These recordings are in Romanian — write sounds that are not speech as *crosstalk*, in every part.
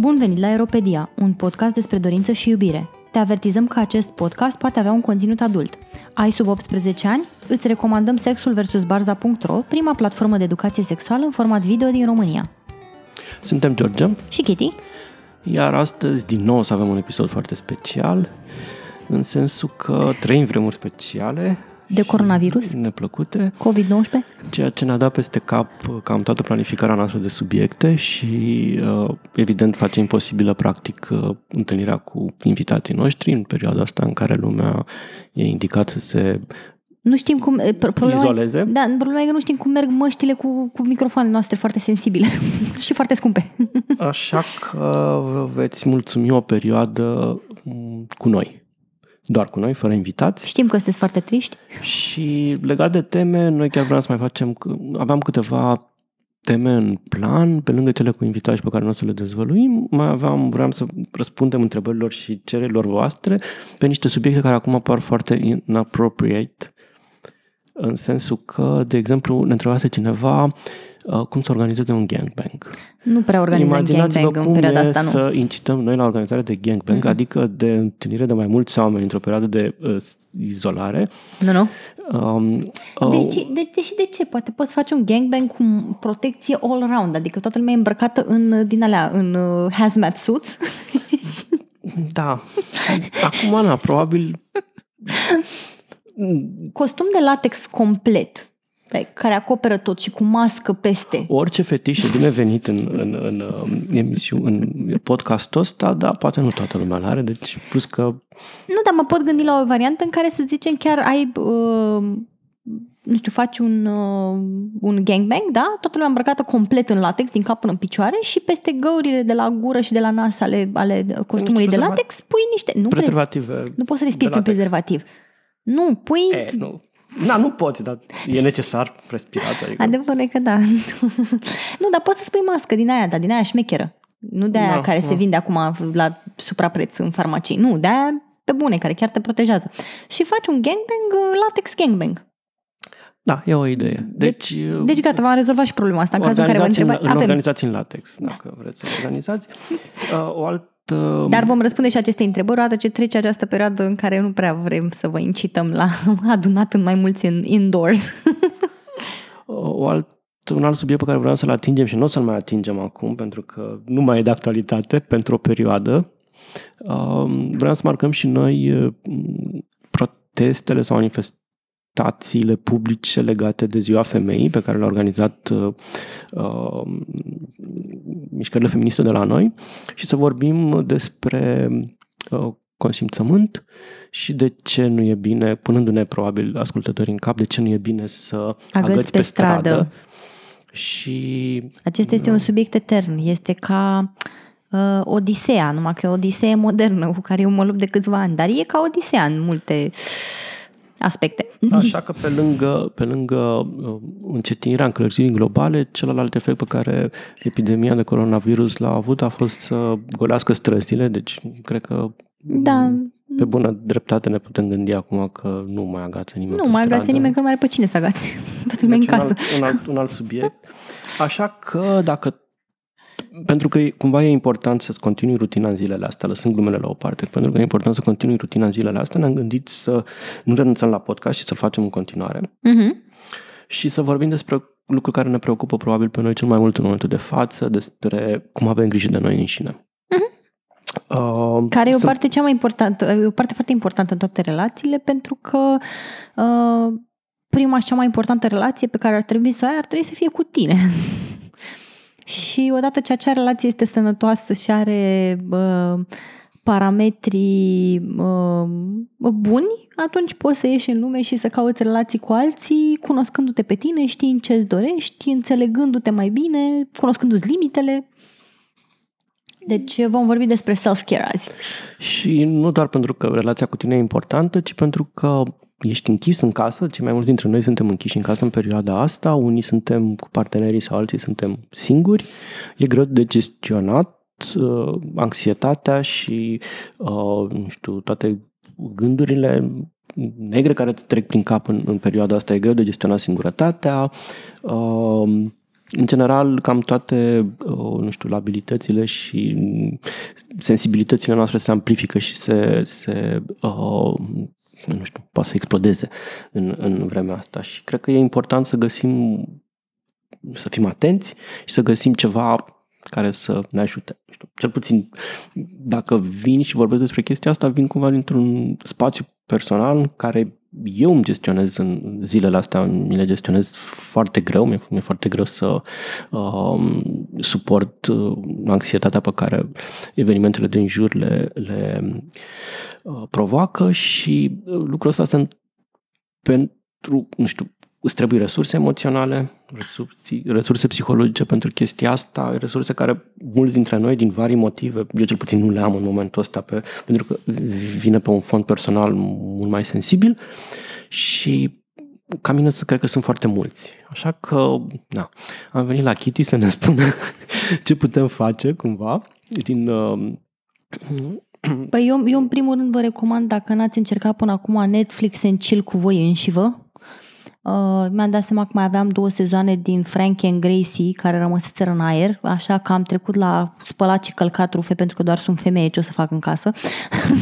Bun venit la Aeropedia, un podcast despre dorință și iubire. Te avertizăm că acest podcast poate avea un conținut adult. Ai sub 18 ani? Îți recomandăm Sexul vs. Barza.ro, prima platformă de educație sexuală în format video din România. Suntem George Și Kitty? Iar astăzi, din nou, o să avem un episod foarte special, în sensul că trăim vremuri speciale. De coronavirus? Neplăcute. COVID-19? Ceea ce ne-a dat peste cap cam toată planificarea noastră de subiecte și, uh, evident, face imposibilă, practic, uh, întâlnirea cu invitații noștri în perioada asta în care lumea e indicat să se nu știm cum... Problema izoleze. Da, problema e că nu știm cum merg măștile cu, cu microfoanele noastre foarte sensibile *laughs* și foarte scumpe. Așa că vă veți mulțumi o perioadă mm, cu noi. Doar cu noi, fără invitați. Știm că sunteți foarte triști. Și legat de teme, noi chiar vreau să mai facem... Aveam câteva teme în plan, pe lângă cele cu invitați pe care nu o să le dezvăluim, mai aveam, vreau să răspundem întrebărilor și cererilor voastre pe niște subiecte care acum apar foarte inappropriate în sensul că, de exemplu, ne întrebase cineva uh, cum să organizeze un gangbang. Nu prea organizăm gangbang în perioada asta, nu. să incităm noi la organizarea de gangbang, mm-hmm. adică de întâlnire de mai mulți oameni într-o perioadă de uh, izolare. Nu, nu. Um, uh, deci, de, deși de ce? Poate poți face un gangbang cu protecție all around, adică toată lumea e îmbrăcată în, din alea, în uh, hazmat suits. *laughs* da. Acum, na, probabil Costum de latex complet care acoperă tot și cu mască peste. Orice fetiș e binevenit în, în, în, în, emisiu, în podcastul ăsta, dar poate nu toată lumea are, deci plus că... Nu, dar mă pot gândi la o variantă în care să zicem chiar ai, uh, nu știu, faci un, uh, un gangbang, da? Toată lumea îmbrăcată complet în latex, din cap până în picioare și peste găurile de la gură și de la nas ale, ale costumului de latex pui niște... Nu, prezervative nu poți să respiri prin prezervativ. Nu, pui... E, nu. Da, nu poți, dar e necesar respirat. Adică... Adevărul e că da. *laughs* nu, dar poți să spui mască din aia, dar din aia șmecheră. Nu de aia da, care da. se vinde acum la suprapreț în farmacii. Nu, de aia pe bune, care chiar te protejează. Și faci un gangbang, latex gangbang. Da, e o idee. Deci, deci, deci gata, v-am rezolvat și problema asta în cazul în care vă întrebați. În, în organizații în latex, dacă vreți să organizați. *laughs* Uh, o alt Um, Dar vom răspunde și aceste întrebări odată ce trece această perioadă în care nu prea vrem să vă incităm la *laughs* adunat în mai mulți în indoors. *laughs* o alt, un alt subiect pe care vreau să-l atingem și nu o să-l mai atingem acum pentru că nu mai e de actualitate pentru o perioadă. Um, vreau să marcăm și noi uh, protestele sau manifest, manifestațiile publice legate de Ziua Femeii pe care le-a organizat uh, uh, mișcările feministe de la noi și să vorbim despre uh, consimțământ și de ce nu e bine, punându-ne probabil ascultătorii în cap, de ce nu e bine să agăți, agăți pe, pe stradă. stradă. Și acesta este un subiect etern. Este ca uh, Odiseea, numai că e o Odisee modernă cu care eu mă lupt de câțiva ani, dar e ca Odisea în multe aspecte. Așa că pe lângă, pe lângă uh, încetinirea încălzirii globale, celălalt efect pe care epidemia de coronavirus l-a avut a fost să golească străzile, deci cred că da. pe bună dreptate ne putem gândi acum că nu mai agață nimeni Nu mai agață nimeni, că nu mai are pe cine să agați. *laughs* Totul deci în casă. Un alt, un, alt, un alt subiect. Așa că dacă pentru că cumva e important să-ți continui rutina în zilele astea, lăsând glumele la o parte, pentru că e important să continui rutina în zilele astea, ne-am gândit să nu renunțăm la podcast și să-l facem în continuare. Uh-huh. Și să vorbim despre lucruri care ne preocupă probabil pe noi cel mai mult în momentul de față, despre cum avem grijă de noi înșine. Uh-huh. Uh, care e o să... parte cea mai importantă, e o parte foarte importantă în toate relațiile, pentru că uh, prima și cea mai importantă relație pe care ar trebui să o ai ar trebui să fie cu tine. *laughs* Și odată ce acea relație este sănătoasă și are uh, parametrii uh, buni, atunci poți să ieși în lume și să cauți relații cu alții, cunoscându-te pe tine, știind ce-ți dorești, înțelegându-te mai bine, cunoscându-ți limitele. Deci vom vorbi despre self-care azi. Și nu doar pentru că relația cu tine e importantă, ci pentru că ești închis în casă, cei mai mulți dintre noi suntem închiși în casă în perioada asta, unii suntem cu partenerii sau alții suntem singuri, e greu de gestionat uh, anxietatea și, uh, nu știu, toate gândurile negre care îți trec prin cap în, în perioada asta, e greu de gestionat singurătatea, uh, în general, cam toate, nu știu, abilitățile și sensibilitățile noastre se amplifică și se, se uh, nu știu, poate să explodeze în, în vremea asta și cred că e important să găsim, să fim atenți și să găsim ceva care să ne ajute. Nu știu, cel puțin dacă vin și vorbesc despre chestia asta, vin cumva dintr-un spațiu personal în care eu îmi gestionez în zilele astea, mi le gestionez foarte greu, mi-e, mi-e foarte greu să uh, suport uh, anxietatea pe care evenimentele din jur le, le uh, provoacă și uh, lucrul ăsta sunt pentru, nu știu, îți trebuie resurse emoționale, resurse, resurse psihologice pentru chestia asta, resurse care mulți dintre noi, din vari motive, eu cel puțin nu le am în momentul ăsta, pe, pentru că vine pe un fond personal mult mai sensibil și ca mine să cred că sunt foarte mulți. Așa că, da, am venit la Kitty să ne *laughs* spună ce putem face, cumva, din... Uh, Păi eu, eu în primul rând vă recomand, dacă n-ați încercat până acum Netflix în chill cu voi înși vă, Uh, mi-am dat seama că mai aveam două sezoane din Frank and Gracie care rămăseseră în aer, așa că am trecut la spălat și călcat rufe pentru că doar sunt femeie, ce o să fac în casă.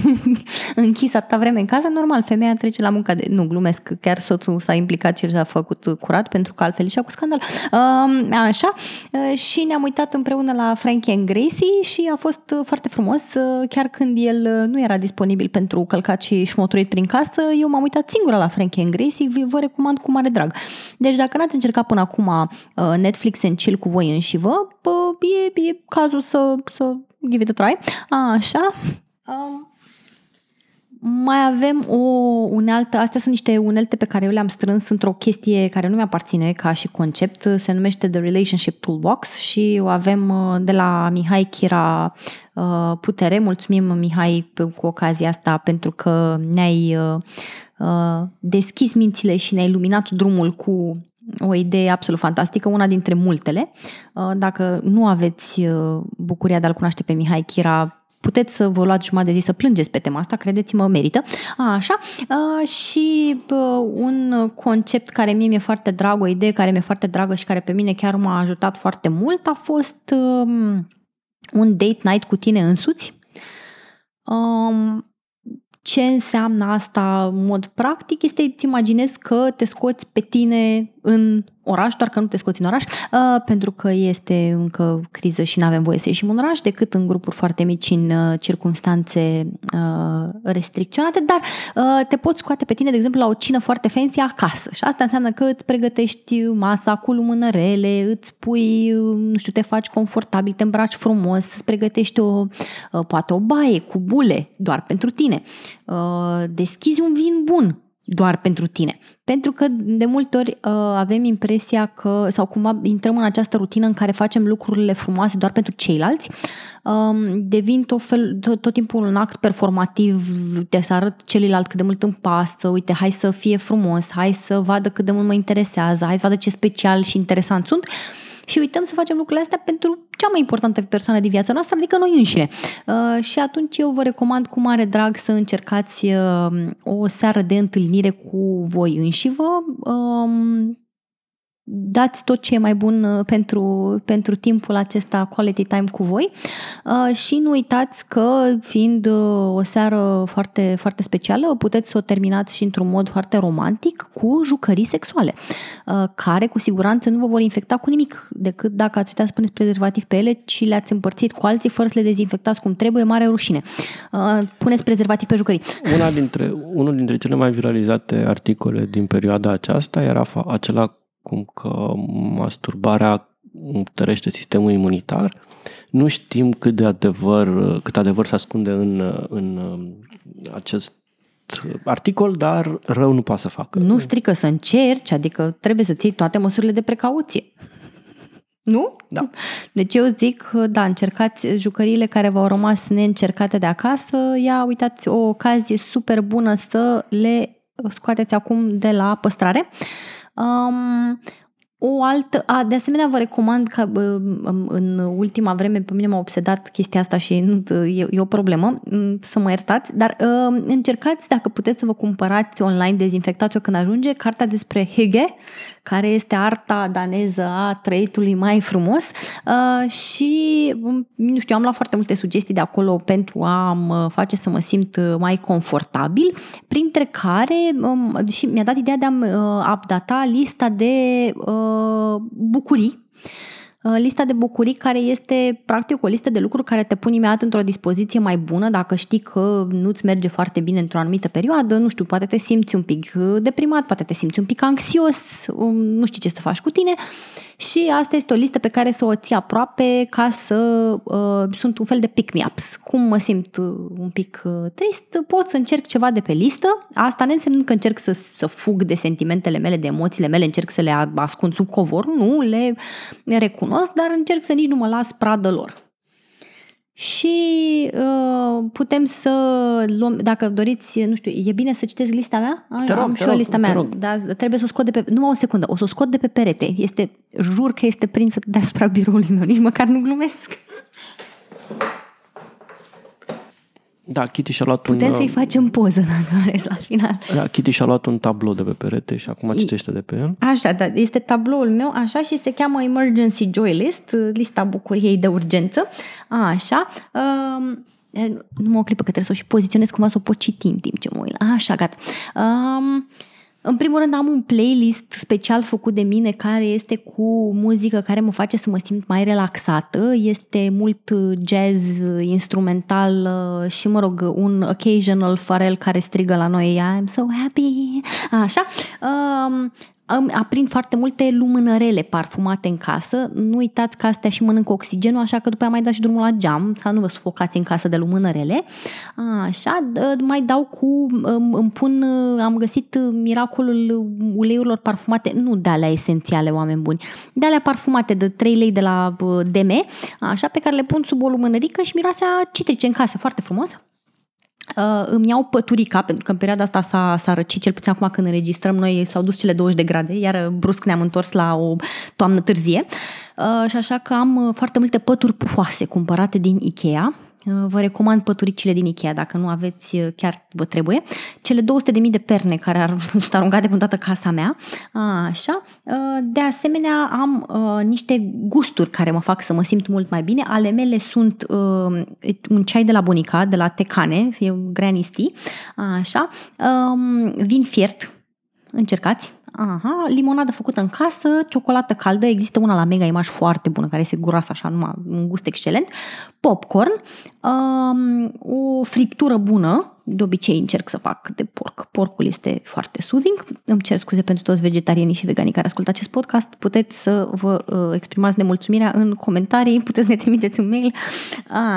*laughs* Închis atâta vreme în casă, normal, femeia trece la munca de... Nu, glumesc, chiar soțul s-a implicat și a făcut curat pentru că altfel și-a cu scandal. Uh, așa, uh, și ne-am uitat împreună la Frank and Gracie și a fost foarte frumos, uh, chiar când el uh, nu era disponibil pentru călcat și șmoturit prin casă, eu m-am uitat singură la Frank and Gracie, vă recomand cu mare drag. Deci dacă n-ați încercat până acum uh, Netflix în chill cu voi înși vă, e, e cazul să, să give it a try. Așa. Um, mai avem o unealtă, astea sunt niște unelte pe care eu le-am strâns într-o chestie care nu mi-aparține ca și concept, se numește The Relationship Toolbox și o avem uh, de la Mihai Chira Putere. Mulțumim, Mihai, cu ocazia asta pentru că ne-ai Uh, deschis mințile și ne-ai iluminat drumul cu o idee absolut fantastică, una dintre multele. Uh, dacă nu aveți uh, bucuria de a-l cunoaște pe Mihai Chira, puteți să vă luați jumătate de zi să plângeți pe tema asta, credeți-mă, merită. A, așa. A, și bă, un concept care mie mi-e foarte drag, o idee care mi-e foarte dragă și care pe mine chiar m-a ajutat foarte mult a fost um, un date night cu tine însuți. Um, ce înseamnă asta în mod practic este să imaginezi că te scoți pe tine în oraș, doar că nu te scoți în oraș, uh, pentru că este încă criză și nu avem voie să ieșim în oraș, decât în grupuri foarte mici, în uh, circunstanțe uh, restricționate, dar uh, te poți scoate pe tine, de exemplu, la o cină foarte fancy acasă. Și asta înseamnă că îți pregătești masa cu lumânărele, îți pui, nu știu, te faci confortabil, te îmbraci frumos, îți pregătești o, uh, poate o baie cu bule, doar pentru tine. Uh, deschizi un vin bun, doar pentru tine. Pentru că de multe ori uh, avem impresia că, sau cumva intrăm în această rutină în care facem lucrurile frumoase doar pentru ceilalți, um, devin tot, fel, tot, tot timpul un act performativ de să arăt celuilalt cât de mult îmi pasă, uite, hai să fie frumos, hai să vadă cât de mult mă interesează, hai să vadă ce special și interesant sunt. Uh, și uităm să facem lucrurile astea pentru cea mai importantă persoană din viața noastră, adică noi înșine. Uh, și atunci eu vă recomand cu mare drag să încercați uh, o seară de întâlnire cu voi înși vă. Um, dați tot ce e mai bun uh, pentru, pentru timpul acesta quality time cu voi uh, și nu uitați că fiind uh, o seară foarte, foarte specială, puteți să o terminați și într-un mod foarte romantic cu jucării sexuale, care cu siguranță nu vă vor infecta cu nimic decât dacă ați uitat să puneți prezervativ pe ele și le-ați împărțit cu alții fără să le dezinfectați cum trebuie, mare rușine. Puneți prezervativ pe jucării. Una dintre, unul dintre cele mai viralizate articole din perioada aceasta era acela cum că masturbarea întărește sistemul imunitar. Nu știm cât de adevăr, cât adevăr se ascunde în, în acest articol, dar rău nu poate să facă. Nu strică să încerci, adică trebuie să ții toate măsurile de precauție. Nu? Da. Deci eu zic, da, încercați jucăriile care v-au rămas neîncercate de acasă. Ia, uitați, o ocazie super bună să le scoateți acum de la păstrare. Um, o altă, a, de asemenea vă recomand că în ultima vreme pe mine m-a obsedat chestia asta și e, e o problemă, să mă iertați, dar uh, încercați dacă puteți să vă cumpărați online, dezinfectați-o când ajunge, cartea despre Hygge, care este arta daneză a trăitului mai frumos. Uh, și, nu știu, am luat foarte multe sugestii de acolo pentru a mă face să mă simt mai confortabil, printre care um, și mi-a dat ideea de a uh, updata lista de uh, bucurii. Uh, lista de bucurii care este practic o listă de lucruri care te pun imediat într-o dispoziție mai bună dacă știi că nu-ți merge foarte bine într-o anumită perioadă, nu știu, poate te simți un pic uh, deprimat, poate te simți un pic anxios, um, nu știi ce să faci cu tine și asta este o listă pe care să o ții aproape ca să uh, sunt un fel de pick-me-ups. Cum mă simt uh, un pic uh, trist, pot să încerc ceva de pe listă. Asta nu înseamnă că încerc să, să fug de sentimentele mele, de emoțiile mele, încerc să le ascund sub covor, nu, le recunosc, dar încerc să nici nu mă las pradă lor și uh, putem să luăm, dacă doriți, nu știu, e bine să citesc lista mea? Te rog, Am te și rog, lista te mea, rog. dar trebuie să o scot de pe, numai o secundă, o să o scot de pe perete. Este, jur că este prinsă deasupra biroului meu, nici măcar nu glumesc. *laughs* Da, Kitty și-a luat Putem un... să-i facem poză dacă vreți la final. Da, Kitty și-a luat un tablou de pe perete și acum citește de pe el. Așa, da, este tabloul meu, așa, și se cheamă Emergency Joy List, lista bucuriei de urgență. Așa. Um, nu o clipă că trebuie să o și poziționez cumva să o pot citi în timp ce mă uit. Așa, gata. Um, în primul rând am un playlist special făcut de mine care este cu muzică care mă face să mă simt mai relaxată. Este mult jazz instrumental și, mă rog, un occasional Pharrell care strigă la noi I'm so happy. Așa. Um, aprind foarte multe lumânărele parfumate în casă. Nu uitați că astea și mănâncă oxigenul, așa că după aia mai dați și drumul la geam, să nu vă sufocați în casă de lumânărele. Așa, mai dau cu, îmi pun, am găsit miracolul uleiurilor parfumate, nu de alea esențiale, oameni buni, de alea parfumate de 3 lei de la DM, așa, pe care le pun sub o lumânărică și miroase a citrice în casă, foarte frumos. Uh, îmi iau păturica, pentru că în perioada asta s-a, s-a răcit, cel puțin acum când înregistrăm, noi s-au dus cele 20 de grade, iar brusc ne-am întors la o toamnă târzie. Uh, și așa că am foarte multe pături pufoase cumpărate din Ikea, Vă recomand păturicile din Ikea, dacă nu aveți, chiar vă trebuie. Cele 200.000 de perne care ar, *laughs* sunt aruncate pe toată casa mea. Așa. De asemenea, am niște gusturi care mă fac să mă simt mult mai bine. Ale mele sunt un ceai de la bunica, de la Tecane, e un granisti. Așa. Vin fiert, încercați, Aha, limonadă făcută în casă, ciocolată caldă, există una la Mega Image foarte bună, care se guroasă așa, numai un gust excelent, popcorn, um, o friptură bună, de obicei încerc să fac de porc. Porcul este foarte soothing. Îmi cer scuze pentru toți vegetarianii și veganii care ascultă acest podcast. Puteți să vă uh, exprimați nemulțumirea în comentarii, *laughs* puteți ne trimiteți un mail.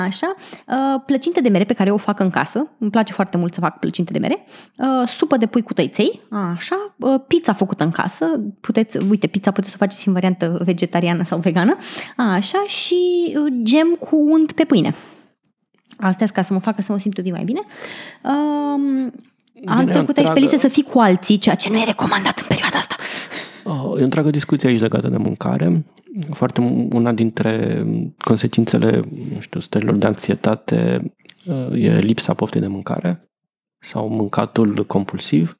Așa. Uh, plăcinte de mere pe care eu o fac în casă. Îmi place foarte mult să fac plăcinte de mere. Uh, supă de pui cu tăiței. Așa. Uh, pizza făcută în casă. Puteți, uite, pizza puteți să o faceți și în variantă vegetariană sau vegană. Așa. Și uh, gem cu unt pe pâine. Astea ca să mă facă să mă simt un pic mai bine. Um, am trecut întreagă... aici pe listă să fii cu alții, ceea ce nu e recomandat în perioada asta. Oh, e o întreagă discuție aici legată de mâncare. Foarte una dintre consecințele, nu știu, stărilor de anxietate uh, e lipsa poftei de mâncare sau mâncatul compulsiv.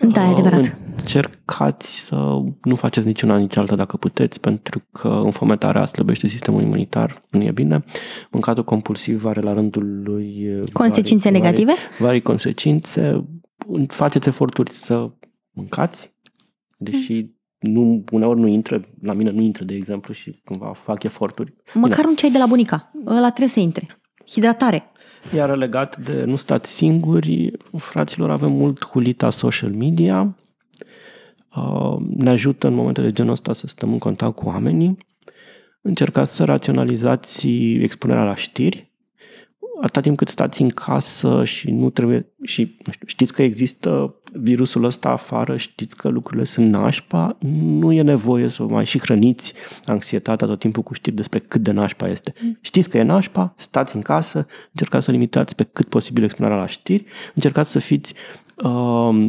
Da, e adevărat. Încercați să nu faceți niciuna nici alta dacă puteți, pentru că înfometarea slăbește sistemul imunitar, nu e bine. Mâncatul compulsiv are la rândul lui consecințe vari, negative? Vari, vari consecințe. Faceți eforturi să mâncați, deși nu, uneori nu intră, la mine nu intră, de exemplu, și cumva fac eforturi. Măcar bine. un ceai de la bunica, ăla trebuie să intre. Hidratare. Iar legat de nu stați singuri, fraților, avem mult hulita social media. Uh, ne ajută în momente de genul ăsta să stăm în contact cu oamenii. Încercați să raționalizați expunerea la știri atâta timp cât stați în casă și nu trebuie și nu știu, știți că există virusul ăsta afară, știți că lucrurile sunt nașpa, nu e nevoie să mai și hrăniți anxietatea tot timpul cu știri despre cât de nașpa este. Știți că e nașpa, stați în casă, încercați să limitați pe cât posibil expunerea la știri, încercați să fiți uh,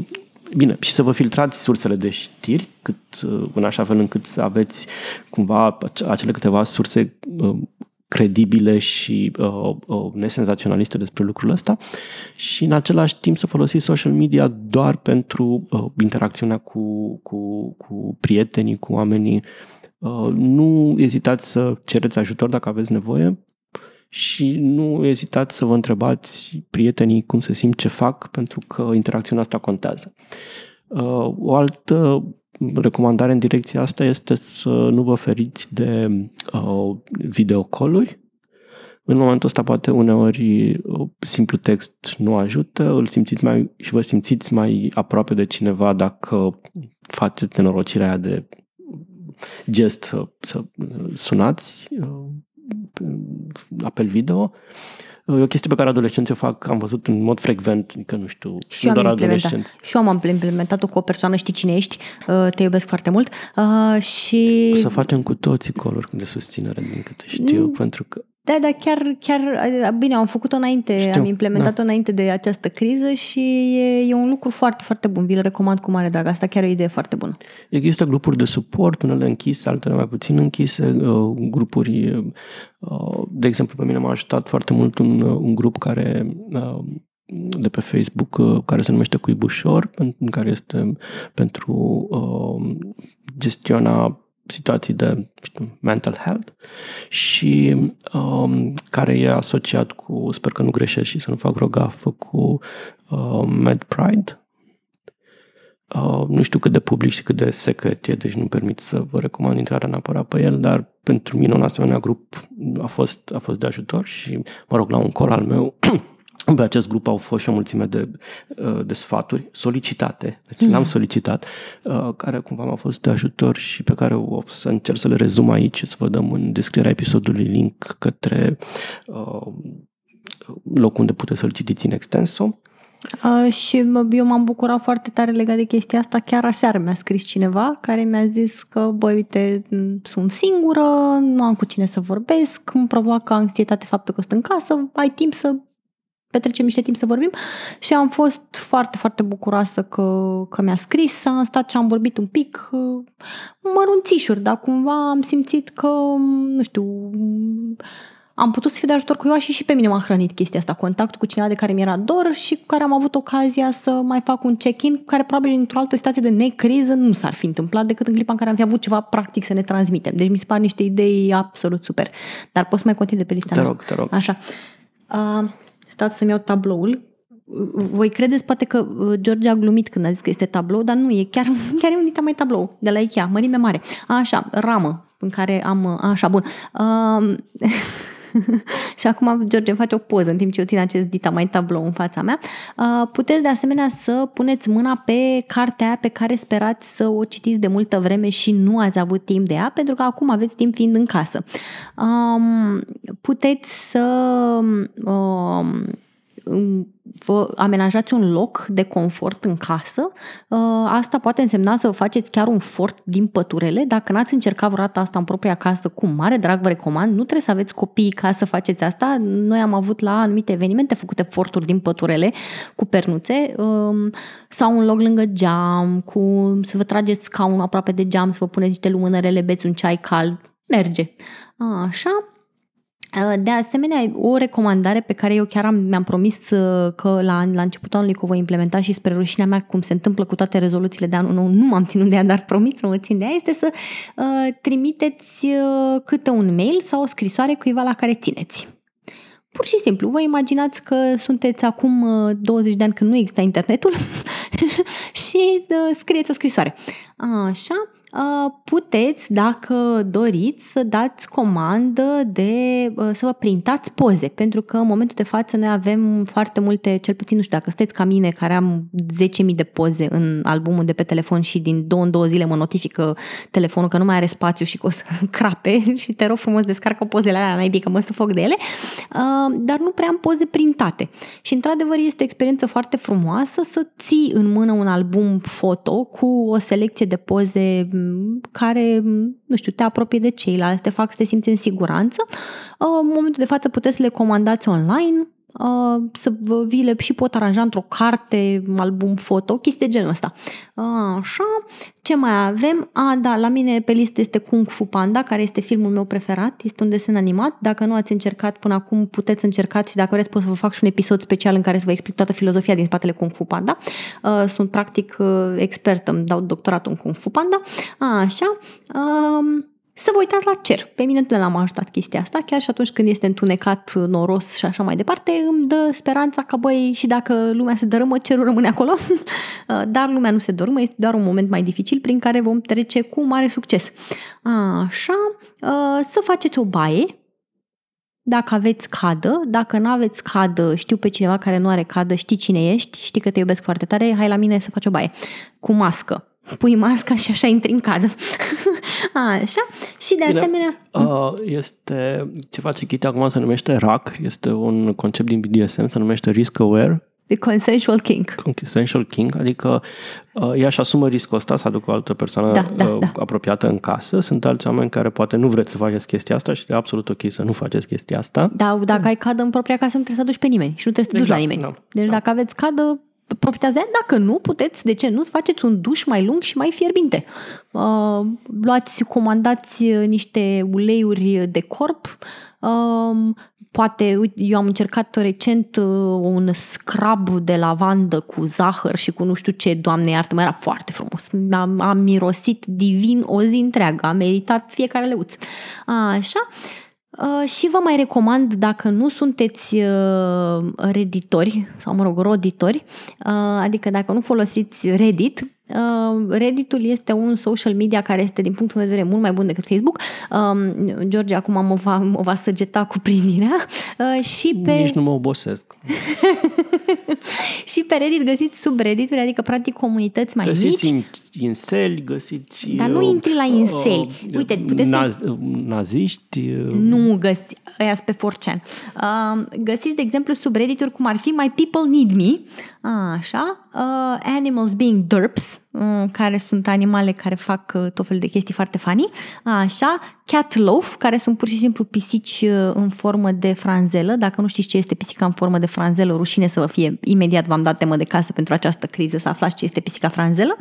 bine, și să vă filtrați sursele de știri, cât, în așa fel încât să aveți cumva acele câteva surse credibile și uh, uh, nesenzaționaliste despre lucrul ăsta și în același timp să folosiți social media doar pentru uh, interacțiunea cu, cu, cu prietenii, cu oamenii. Uh, nu ezitați să cereți ajutor dacă aveți nevoie și nu ezitați să vă întrebați prietenii cum se simt, ce fac, pentru că interacțiunea asta contează. Uh, o altă recomandare în direcția asta este să nu vă feriți de uh, videocoluri. În momentul ăsta poate uneori uh, simplu text nu ajută, îl simțiți mai și vă simțiți mai aproape de cineva dacă faceți nenorocirea aia de gest să, să sunați uh, apel video. E o chestie pe care adolescenții o fac, am văzut în mod frecvent, adică nu știu, și nu doar adolescenți. Și eu am implementat-o cu o persoană, știi cine ești, uh, te iubesc foarte mult uh, și... O să facem cu toții coluri de susținere, din câte știu, mm. pentru că da, dar chiar, chiar, bine, am făcut-o înainte, Știu, am implementat-o da. înainte de această criză și e, e un lucru foarte, foarte bun. Vi-l recomand cu mare drag. Asta chiar e o idee foarte bună. Există grupuri de suport, unele închise, altele mai puțin închise, uh, grupuri, uh, de exemplu, pe mine m-a ajutat foarte mult un, un grup care de pe Facebook care se numește Cuibușor, care este pentru gestiona situații de știu, mental health și um, care e asociat cu, sper că nu greșesc și să nu fac vreo gafă, cu uh, Med Pride. Uh, nu știu cât de public și cât de secret e, deci nu permit să vă recomand intrarea neapărat pe el, dar pentru mine un asemenea grup a fost, a fost de ajutor și, mă rog, la un col al meu *clears throat* Pe acest grup au fost și o mulțime de, uh, de sfaturi solicitate, deci mm. le-am solicitat, uh, care cumva m-au fost de ajutor și pe care o să încerc să le rezum aici, să vă dăm în descrierea episodului link către uh, locul unde puteți să-l citiți în extenso. Uh, și eu m-am bucurat foarte tare legat de chestia asta. Chiar aseară mi-a scris cineva care mi-a zis că, băi, uite, sunt singură, nu am cu cine să vorbesc, îmi provoacă anxietate faptul că sunt în casă, ai timp să petrecem niște timp să vorbim și am fost foarte, foarte bucuroasă că, că mi-a scris, am stat și am vorbit un pic, mărunțișuri, dar cumva am simțit că, nu știu, am putut să fiu de ajutor cu eu și și pe mine m-a hrănit chestia asta, contact cu cineva de care mi-era dor și cu care am avut ocazia să mai fac un check-in, care probabil într-o altă situație de necriză nu s-ar fi întâmplat decât în clipa în care am fi avut ceva practic să ne transmitem. Deci mi se par niște idei absolut super. Dar poți să mai continui de pe lista te mea. rog, te rog. Așa. Uh, stați să-mi iau tabloul. Voi credeți poate că uh, George a glumit când a zis că este tablou, dar nu e. Chiar, *laughs* chiar e un dita mai tablou de la Ikea, mărime mare. Așa, ramă în care am... Uh, așa, bun. Uh, *laughs* *laughs* și acum George face o poză în timp ce eu țin acest dita mai tablou în fața mea. Uh, puteți de asemenea să puneți mâna pe cartea pe care sperați să o citiți de multă vreme și nu ați avut timp de ea, pentru că acum aveți timp fiind în casă. Um, puteți să um, vă amenajați un loc de confort în casă. Uh, asta poate însemna să faceți chiar un fort din păturele. Dacă n-ați încercat vreodată asta în propria casă, cu mare drag vă recomand. Nu trebuie să aveți copii ca să faceți asta. Noi am avut la anumite evenimente făcute forturi din păturele cu pernuțe um, sau un loc lângă geam, cu să vă trageți scaunul aproape de geam, să vă puneți niște lumânărele, beți un ceai cald. Merge. Așa, Uh, de asemenea, o recomandare pe care eu chiar am, mi-am promis uh, că la, la începutul anului că o voi implementa și spre rușinea mea, cum se întâmplă cu toate rezoluțiile de anul nou, nu m-am ținut de ea, dar promit să mă țin de ea, este să uh, trimiteți uh, câte un mail sau o scrisoare cuiva la care țineți. Pur și simplu, vă imaginați că sunteți acum 20 uh, de ani când nu există internetul *laughs* și uh, scrieți o scrisoare. Așa, Uh, puteți, dacă doriți, să dați comandă de uh, să vă printați poze, pentru că în momentul de față noi avem foarte multe, cel puțin nu știu dacă sunteți ca mine, care am 10.000 de poze în albumul de pe telefon și din două în două zile mă notifică telefonul că nu mai are spațiu și că o să *laughs* crape și te rog frumos descarcă pozele alea, n-ai că mă sufoc de ele, uh, dar nu prea am poze printate. Și într-adevăr este o experiență foarte frumoasă să ții în mână un album foto cu o selecție de poze care, nu știu, te apropie de ceilalți, te fac să te simți în siguranță. Uh, în momentul de față puteți să le comandați online, uh, să vi le și pot aranja într-o carte, un album foto, chestii de genul ăsta. Uh, așa, ce mai avem? A, da, la mine pe listă este Kung Fu Panda, care este filmul meu preferat, este un desen animat. Dacă nu ați încercat până acum, puteți încercați și dacă vreți pot să vă fac și un episod special în care să vă explic toată filozofia din spatele Kung Fu Panda. Uh, sunt practic uh, expert, îmi dau doctoratul în Kung Fu Panda. A, așa. Uh, să vă uitați la cer. Pe mine nu l-am ajutat chestia asta, chiar și atunci când este întunecat, noros și așa mai departe, îmi dă speranța că, băi, și dacă lumea se dărâmă, cerul rămâne acolo. *laughs* Dar lumea nu se dărâmă, este doar un moment mai dificil prin care vom trece cu mare succes. Așa, să faceți o baie, dacă aveți cadă, dacă nu aveți cadă, știu pe cineva care nu are cadă, știi cine ești, știi că te iubesc foarte tare, hai la mine să faci o baie. Cu mască pui masca și așa intri în cadă. *laughs* așa. Și de Bine, asemenea... Uh, este ce face Kitty acum se numește RAC, este un concept din BDSM, se numește Risk Aware. The Consensual King. Consensual King, adică uh, ea își asumă riscul ăsta să aducă o altă persoană da, da, uh, da. apropiată în casă. Sunt alți oameni care poate nu vreți să faceți chestia asta și e absolut ok să nu faceți chestia asta. Da, dacă ai cadă în propria casă, nu trebuie să aduci pe nimeni și nu trebuie să te exact, duci la nimeni. Da, deci da. dacă aveți cadă, profitați de ea. Dacă nu, puteți, de ce nu, să faceți un duș mai lung și mai fierbinte. Uh, luați, comandați uh, niște uleiuri de corp, uh, poate, eu am încercat recent uh, un scrub de lavandă cu zahăr și cu nu știu ce, doamne iartă, era foarte frumos. Am, am mirosit divin o zi întreagă, am meritat fiecare leuț. Așa, Uh, și vă mai recomand, dacă nu sunteți uh, reditori, sau mă rog, roditori, uh, adică dacă nu folosiți Reddit, Uh, Redditul este un social media care este, din punctul meu de vedere, mult mai bun decât Facebook. Uh, George acum mă va, mă va săgeta cu privirea. Uh, și pe... Nici nu mă obosesc. *laughs* și pe Reddit găsiți subreddituri, adică practic comunități mai găsiți mici. Găsiți inseli, găsiți... Dar nu intri la inseli. Uh, Uite, puteți naz- să... Naziști? Uh... Nu găsiți ăia pe 4chan. Uh, găsiți, de exemplu, subreddituri cum ar fi My People Need Me, așa, uh, Animals Being Derps, uh, care sunt animale care fac uh, tot felul de chestii foarte funny, așa, Cat Loaf, care sunt pur și simplu pisici uh, în formă de franzelă. Dacă nu știți ce este pisica în formă de franzelă, rușine să vă fie, imediat v-am dat temă de casă pentru această criză să aflați ce este pisica franzelă.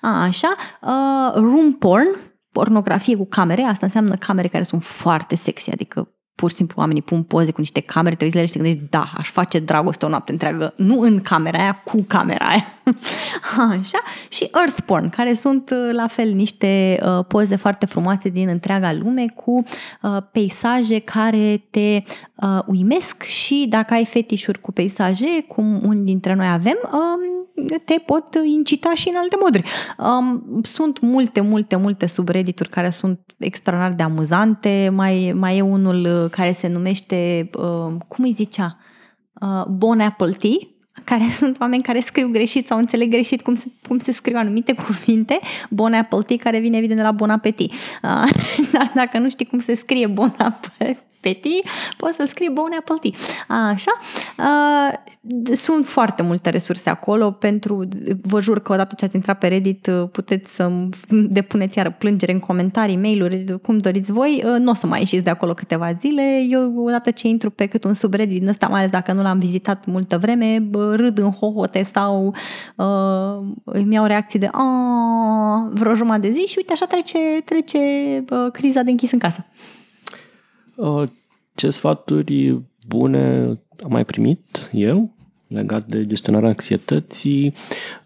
Așa, uh, room porn, pornografie cu camere, asta înseamnă camere care sunt foarte sexy, adică pur și simplu oamenii pun poze cu niște camere, te uiți la ele și te gândești, da, aș face dragoste o noapte întreagă, nu în camera aia, cu camera aia. *laughs* Așa. Și earth porn, care sunt uh, la fel niște uh, poze foarte frumoase din întreaga lume cu uh, peisaje care te uh, uimesc și dacă ai fetișuri cu peisaje, cum unii dintre noi avem, um, te pot incita și în alte moduri. Um, sunt multe, multe, multe subreddituri care sunt extraordinar de amuzante. Mai, mai e unul uh, care se numește, uh, cum îi zicea? Uh, bon Apple Tea, care *laughs* sunt oameni care scriu greșit sau înțeleg greșit cum se, cum se scriu anumite *laughs* cuvinte. Bon Apple Tea, care vine evident de la Bon Appetit. Uh, *laughs* dar dacă nu știi cum se scrie Bon Appetit, Petit, poți să scrii Bone Apple Tea. Așa. Sunt foarte multe resurse acolo pentru, vă jur că odată ce ați intrat pe Reddit puteți să depuneți iară plângere în comentarii, mail-uri, cum doriți voi. Nu o să mai ieșiți de acolo câteva zile. Eu odată ce intru pe cât un subreddit din ăsta, mai ales dacă nu l-am vizitat multă vreme, râd în hohote sau uh, îmi iau reacții de vreo jumătate de zi și uite așa trece, trece uh, criza de închis în casă. Uh, ce sfaturi bune am mai primit eu legat de gestionarea anxietății?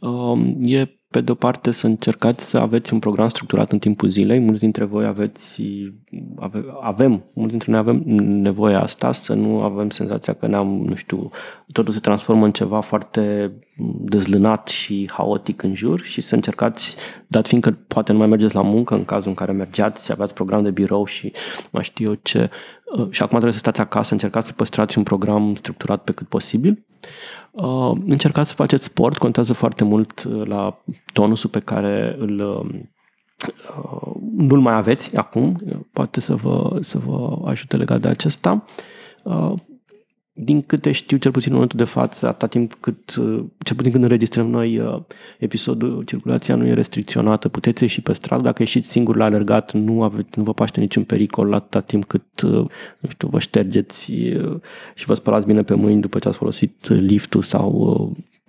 Um, e pe de o parte să încercați să aveți un program structurat în timpul zilei. Mulți dintre voi aveți, ave, avem, mulți dintre noi avem nevoia asta, să nu avem senzația că ne-am, nu știu, totul se transformă în ceva foarte dezlânat și haotic în jur și să încercați, dat fiindcă poate nu mai mergeți la muncă în cazul în care mergeați, aveați program de birou și mai știu eu ce, uh, și acum trebuie să stați acasă, încercați să păstrați un program structurat pe cât posibil. Uh, încercați să faceți sport, contează foarte mult uh, la tonusul pe care îl uh, nu-l mai aveți acum, poate să vă, să vă ajute legat de acesta. Din câte știu, cel puțin în momentul de față, atâta timp cât, uh, cel puțin când înregistrăm noi uh, episodul, circulația nu e restricționată, puteți ieși pe stradă, dacă ieșiți singur la alergat, nu, aveți, nu vă paște niciun pericol atâta timp cât, uh, nu știu, vă ștergeți și vă spălați bine pe mâini după ce ați folosit liftul sau,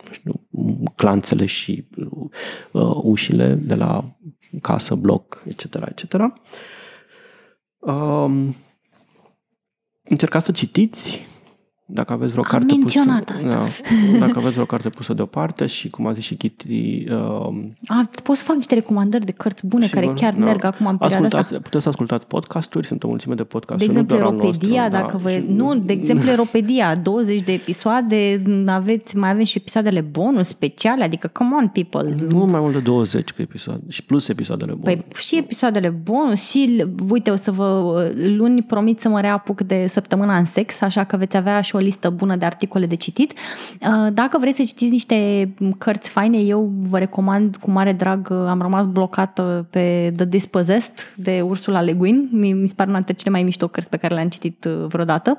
nu știu, clanțele și ușile de la casă, bloc, etc., etc. Um, încercați să citiți, dacă aveți vreo Am carte menționat pusă, asta. Da, dacă aveți vreo carte pusă deoparte și cum a zis și Kitty, uh, A, pot să fac niște recomandări de cărți bune Sigur, care chiar da. merg acum în perioada ascultați, asta. puteți să ascultați podcasturi, sunt o mulțime de De podcasturi, exemplu, nu doar al Eropedia, nostru, dacă da, vă... și- Nu, de exemplu, Eropedia, *laughs* 20 de episoade, aveți, mai avem și episoadele bonus speciale, adică come on, people. Nu mai mult de 20 cu episoade și plus episoadele bune. Păi și episoadele bonus și, uite, o să vă, luni promit să mă reapuc de săptămâna în sex, așa că veți avea și o listă bună de articole de citit. Uh, Dacă vreți să citiți niște cărți faine, eu vă recomand cu mare drag, uh, am rămas blocată pe The Dispossessed de Ursula Le Guin, mi mi se pare una dintre cele mai mișto cărți pe care le-am citit uh, vreodată.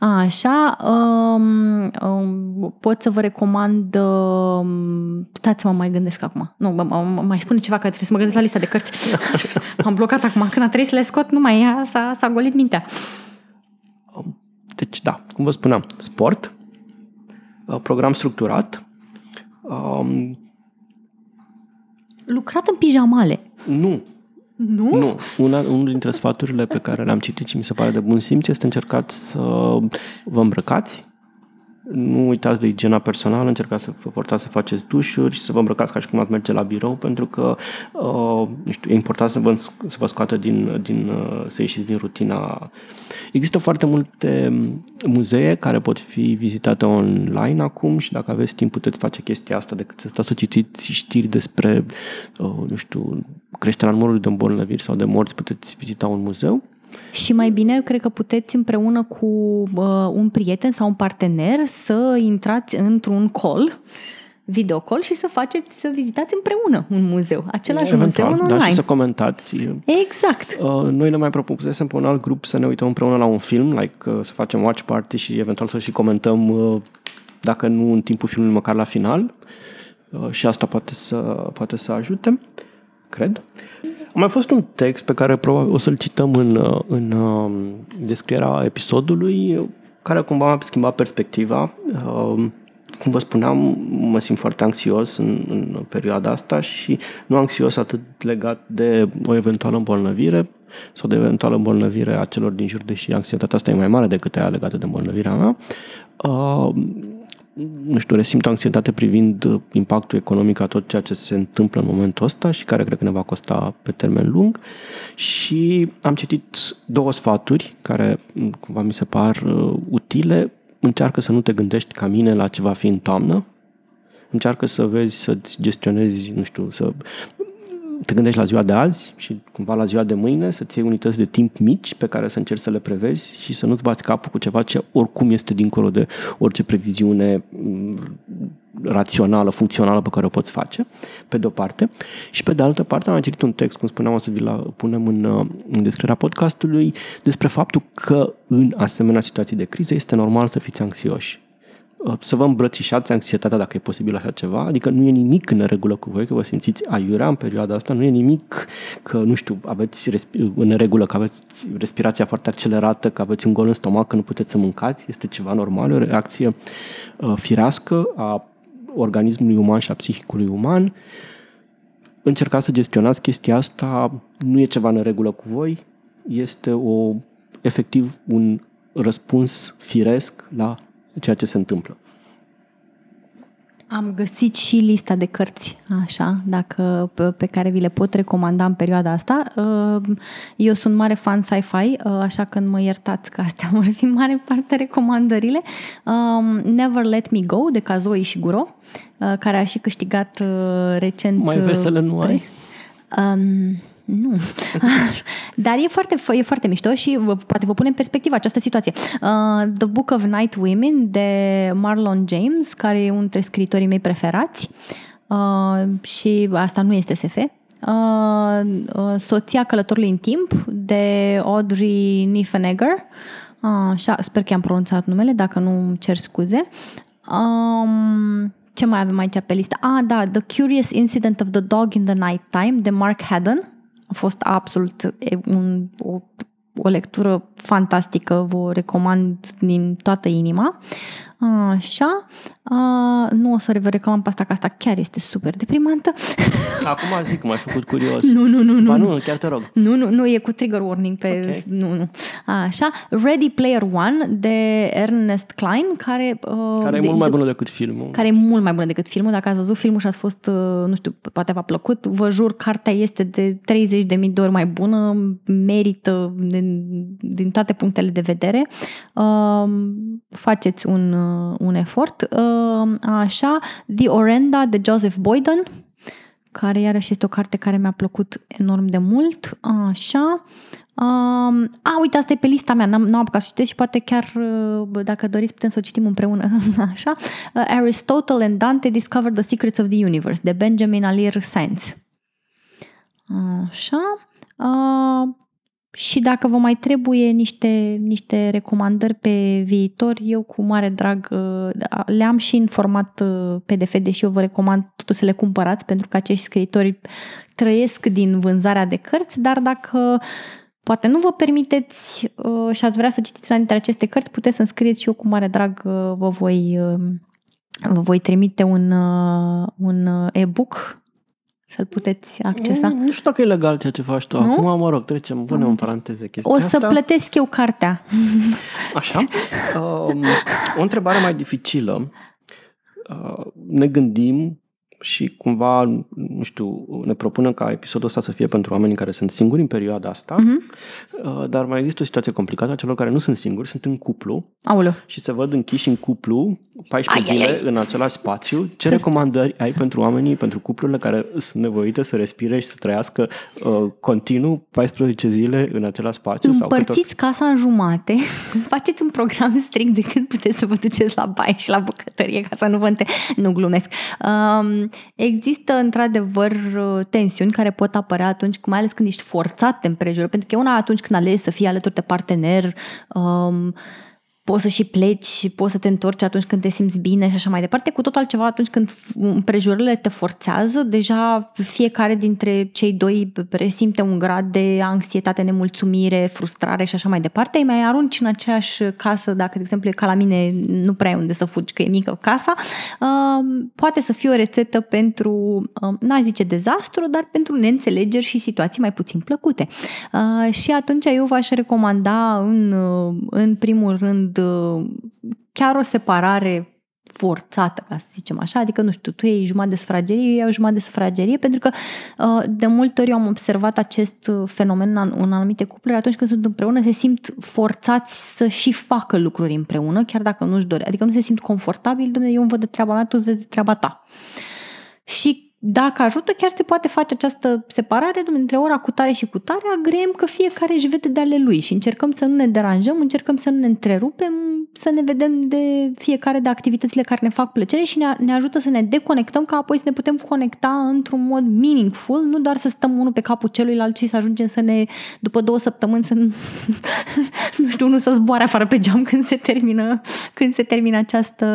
Așa, um, um, pot să vă recomand, um, stați să mă mai gândesc acum, nu, mă- mă- mai spune ceva că trebuie să mă gândesc la lista de cărți. *laughs* Am blocat acum, când a trebuit să le scot, nu mai ia, s-a, s-a golit mintea. Deci, da, cum vă spuneam, sport, uh, program structurat, um, Lucrat în pijamale. nu, Nu? Nu. Una, unul dintre sfaturile pe care le-am citit și mi se pare de bun simț este încercați să vă îmbrăcați. Nu uitați de igiena personală, încercați să vă forțați să faceți dușuri și să vă îmbrăcați ca și cum ați merge la birou, pentru că uh, nu știu, e important să vă, să vă scoată din, din, uh, să ieșiți din rutina. Există foarte multe muzee care pot fi vizitate online acum și dacă aveți timp puteți face chestia asta decât să stați să citiți știri despre, uh, nu știu, creșterea numărului de îmbolnăviri sau de morți, puteți vizita un muzeu. Și mai bine, cred că puteți împreună cu uh, un prieten sau un partener să intrați într-un call, video call și să faceți, să vizitați împreună un muzeu. Același Eventual, muzeu în da, online. și să comentați. Exact. Uh, Noi ne mai propusesem pe un alt grup să ne uităm împreună la un film, like uh, să facem watch party și eventual să și comentăm, uh, dacă nu în timpul filmului, măcar la final. Uh, Și asta poate să, poate să ajute, cred. A mai fost un text pe care probabil o să-l cităm în, uh, în uh, descrierea episodului, care cumva a schimbat perspectiva. Uh, Cum vă spuneam, mă simt foarte anxios în, în perioada asta și nu anxios atât legat de o eventuală îmbolnăvire sau de eventuală îmbolnăvire a celor din jur, deși anxietatea asta e mai mare decât aia legată de îmbolnăvirea mea. Uh, nu știu, resimt o anxietate privind impactul economic a tot ceea ce se întâmplă în momentul ăsta și care cred că ne va costa pe termen lung. Și am citit două sfaturi care cumva mi se par uh, utile. Încearcă să nu te gândești ca mine la ce va fi în toamnă. Încearcă să vezi, să-ți gestionezi, nu știu, să te gândești la ziua de azi și cumva la ziua de mâine, să-ți iei unități de timp mici pe care să încerci să le prevezi și să nu-ți bați capul cu ceva ce oricum este dincolo de orice previziune mm, rațională, funcțională pe care o poți face, pe de o parte. Și pe de altă parte am citit un text, cum spuneam, o să vi-l punem în, uh, în descrierea podcastului, despre faptul că în asemenea situații de criză este normal să fiți anxioși să vă îmbrățișați anxietatea dacă e posibil așa ceva, adică nu e nimic în regulă cu voi, că vă simțiți aiurea în perioada asta, nu e nimic că, nu știu, aveți respi- în regulă, că aveți respirația foarte accelerată, că aveți un gol în stomac, că nu puteți să mâncați, este ceva normal, o reacție uh, firească a organismului uman și a psihicului uman. Încercați să gestionați chestia asta, nu e ceva în regulă cu voi, este o, efectiv un răspuns firesc la ceea ce se întâmplă. Am găsit și lista de cărți, așa, dacă, pe, pe care vi le pot recomanda în perioada asta. Eu sunt mare fan sci-fi, așa că mă iertați că astea *laughs* vor fi mare parte recomandările. Never Let Me Go, de Kazuo Ishiguro, care a și câștigat recent... Mai vesele nu ai? Um, nu. *laughs* Dar e foarte, e foarte mișto și poate vă pune în perspectivă această situație. Uh, The Book of Night Women de Marlon James, care e unul dintre scritorii mei preferați uh, și asta nu este SF. Uh, uh, Soția călătorului în timp de Audrey Niffenegger. Așa, sper că am pronunțat numele, dacă nu cer scuze. Um, ce mai avem aici pe listă? Ah, da, The Curious Incident of the Dog in the Night Time, de Mark Haddon. A fost absolut un, o, o lectură fantastică, vă recomand din toată inima. Așa, Uh, nu o să vă recomand pe asta, că asta chiar este super deprimantă. *laughs* Acum zic că m-ai făcut curios. Nu, nu, nu. Ba nu, chiar te rog. Nu, nu, nu, e cu trigger warning pe... Okay. Nu, nu. Așa, Ready Player One de Ernest Klein, care... Uh, care e de, mult mai bună decât filmul. Care e mult mai bună decât filmul. Dacă ați văzut filmul și ați fost, uh, nu știu, poate v-a plăcut, vă jur, cartea este de 30 de mii de ori mai bună, merită din, din toate punctele de vedere. Uh, faceți un, uh, un efort. Uh, așa, The Orenda de Joseph Boyden, care iarăși este o carte care mi-a plăcut enorm de mult. Așa. Um, a, uite, asta e pe lista mea, n-am, n-am apucat să citesc și poate chiar, dacă doriți, putem să o citim împreună. *laughs* Așa. Uh, Aristotle and Dante Discovered the Secrets of the Universe, de Benjamin Alir Sainz. Așa. Uh, și dacă vă mai trebuie niște, niște recomandări pe viitor, eu cu mare drag uh, le-am și în format uh, PDF, deși eu vă recomand totuși să le cumpărați, pentru că acești scriitori trăiesc din vânzarea de cărți, dar dacă poate nu vă permiteți uh, și ați vrea să citiți una dintre aceste cărți, puteți să-mi scrieți și eu cu mare drag vă voi, vă voi trimite un, un e-book să-l puteți accesa. Nu, nu știu dacă e legal ceea ce faci tu. Nu? Acum, mă rog, trecem, punem în paranteze chestia O să asta. plătesc eu cartea. *laughs* Așa. Um, o întrebare mai dificilă. Uh, ne gândim și cumva, nu știu, ne propunem ca episodul ăsta să fie pentru oamenii care sunt singuri în perioada asta, uh-huh. dar mai există o situație complicată a celor care nu sunt singuri, sunt în cuplu Aoleu. și se văd închiși în cuplu 14 ai, zile ai, ai. în același spațiu. Ce recomandări ai pentru oamenii, pentru cuplurile care sunt nevoite să respire și să trăiască uh, continuu 14 zile în același spațiu? Împărțiți sau casa în jumate, *laughs* faceți un program strict de când puteți să vă duceți la baie și la bucătărie ca să nu vă înte... Nu glumesc. Um, Există într-adevăr tensiuni care pot apărea atunci, mai ales când ești forțat de împrejurări, pentru că e una atunci când alegi să fii alături de partener, um, poți să și pleci și poți să te întorci atunci când te simți bine și așa mai departe, cu tot altceva atunci când împrejurările te forțează, deja fiecare dintre cei doi resimte un grad de anxietate, nemulțumire, frustrare și așa mai departe, îi mai arunci în aceeași casă, dacă, de exemplu, e ca la mine, nu prea ai unde să fugi, că e mică casa, uh, poate să fie o rețetă pentru, uh, n-aș zice dezastru, dar pentru neînțelegeri și situații mai puțin plăcute. Uh, și atunci eu v-aș recomanda în, în primul rând Uh, chiar o separare forțată, ca să zicem așa, adică, nu știu, tu iei jumătate de sufragerie, eu iau jumătate de sufragerie, pentru că uh, de multe ori eu am observat acest uh, fenomen în anumite cupluri, atunci când sunt împreună, se simt forțați să și facă lucruri împreună, chiar dacă nu-și dore, adică nu se simt confortabil, domnule, eu îmi văd de treaba mea, tu îți vezi de treaba ta. Și dacă ajută, chiar se poate face această separare între ora cu tare și cu tare, agreem că fiecare își vede de ale lui și încercăm să nu ne deranjăm, încercăm să nu ne întrerupem, să ne vedem de fiecare de activitățile care ne fac plăcere și ne, ne ajută să ne deconectăm ca apoi să ne putem conecta într-un mod meaningful, nu doar să stăm unul pe capul celuilalt și să ajungem să ne, după două săptămâni, să *laughs* nu știu, unul să zboare afară pe geam când se termină, când se termină această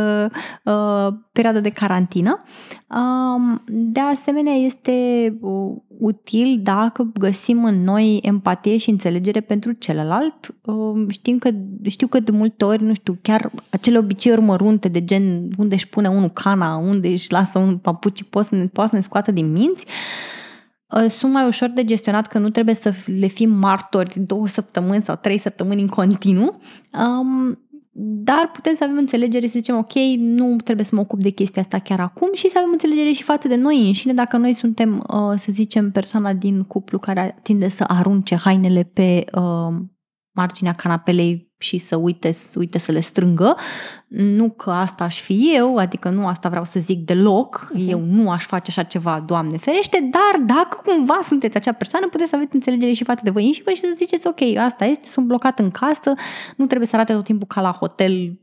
uh, perioadă de carantină. Uh, de asemenea, este uh, util dacă găsim în noi empatie și înțelegere pentru celălalt. Uh, știm că, știu că de multe ori, nu știu, chiar acele obiceiuri mărunte de gen unde își pune unul cana, unde își lasă un papuci, poate să ne, poate să ne scoată din minți, uh, sunt mai ușor de gestionat că nu trebuie să le fim martori două săptămâni sau trei săptămâni în continuu. Um, dar putem să avem înțelegere să zicem, ok, nu trebuie să mă ocup de chestia asta chiar acum și să avem înțelegere și față de noi înșine, dacă noi suntem, uh, să zicem, persoana din cuplu care tinde să arunce hainele pe uh, marginea canapelei și să uite, uite să le strângă. Nu că asta aș fi eu, adică nu asta vreau să zic deloc, uh-huh. eu nu aș face așa ceva, Doamne ferește, dar dacă cumva sunteți acea persoană, puteți să aveți înțelegere și față de voi înși și să ziceți, ok, asta este, sunt blocat în casă, nu trebuie să arate tot timpul ca la hotel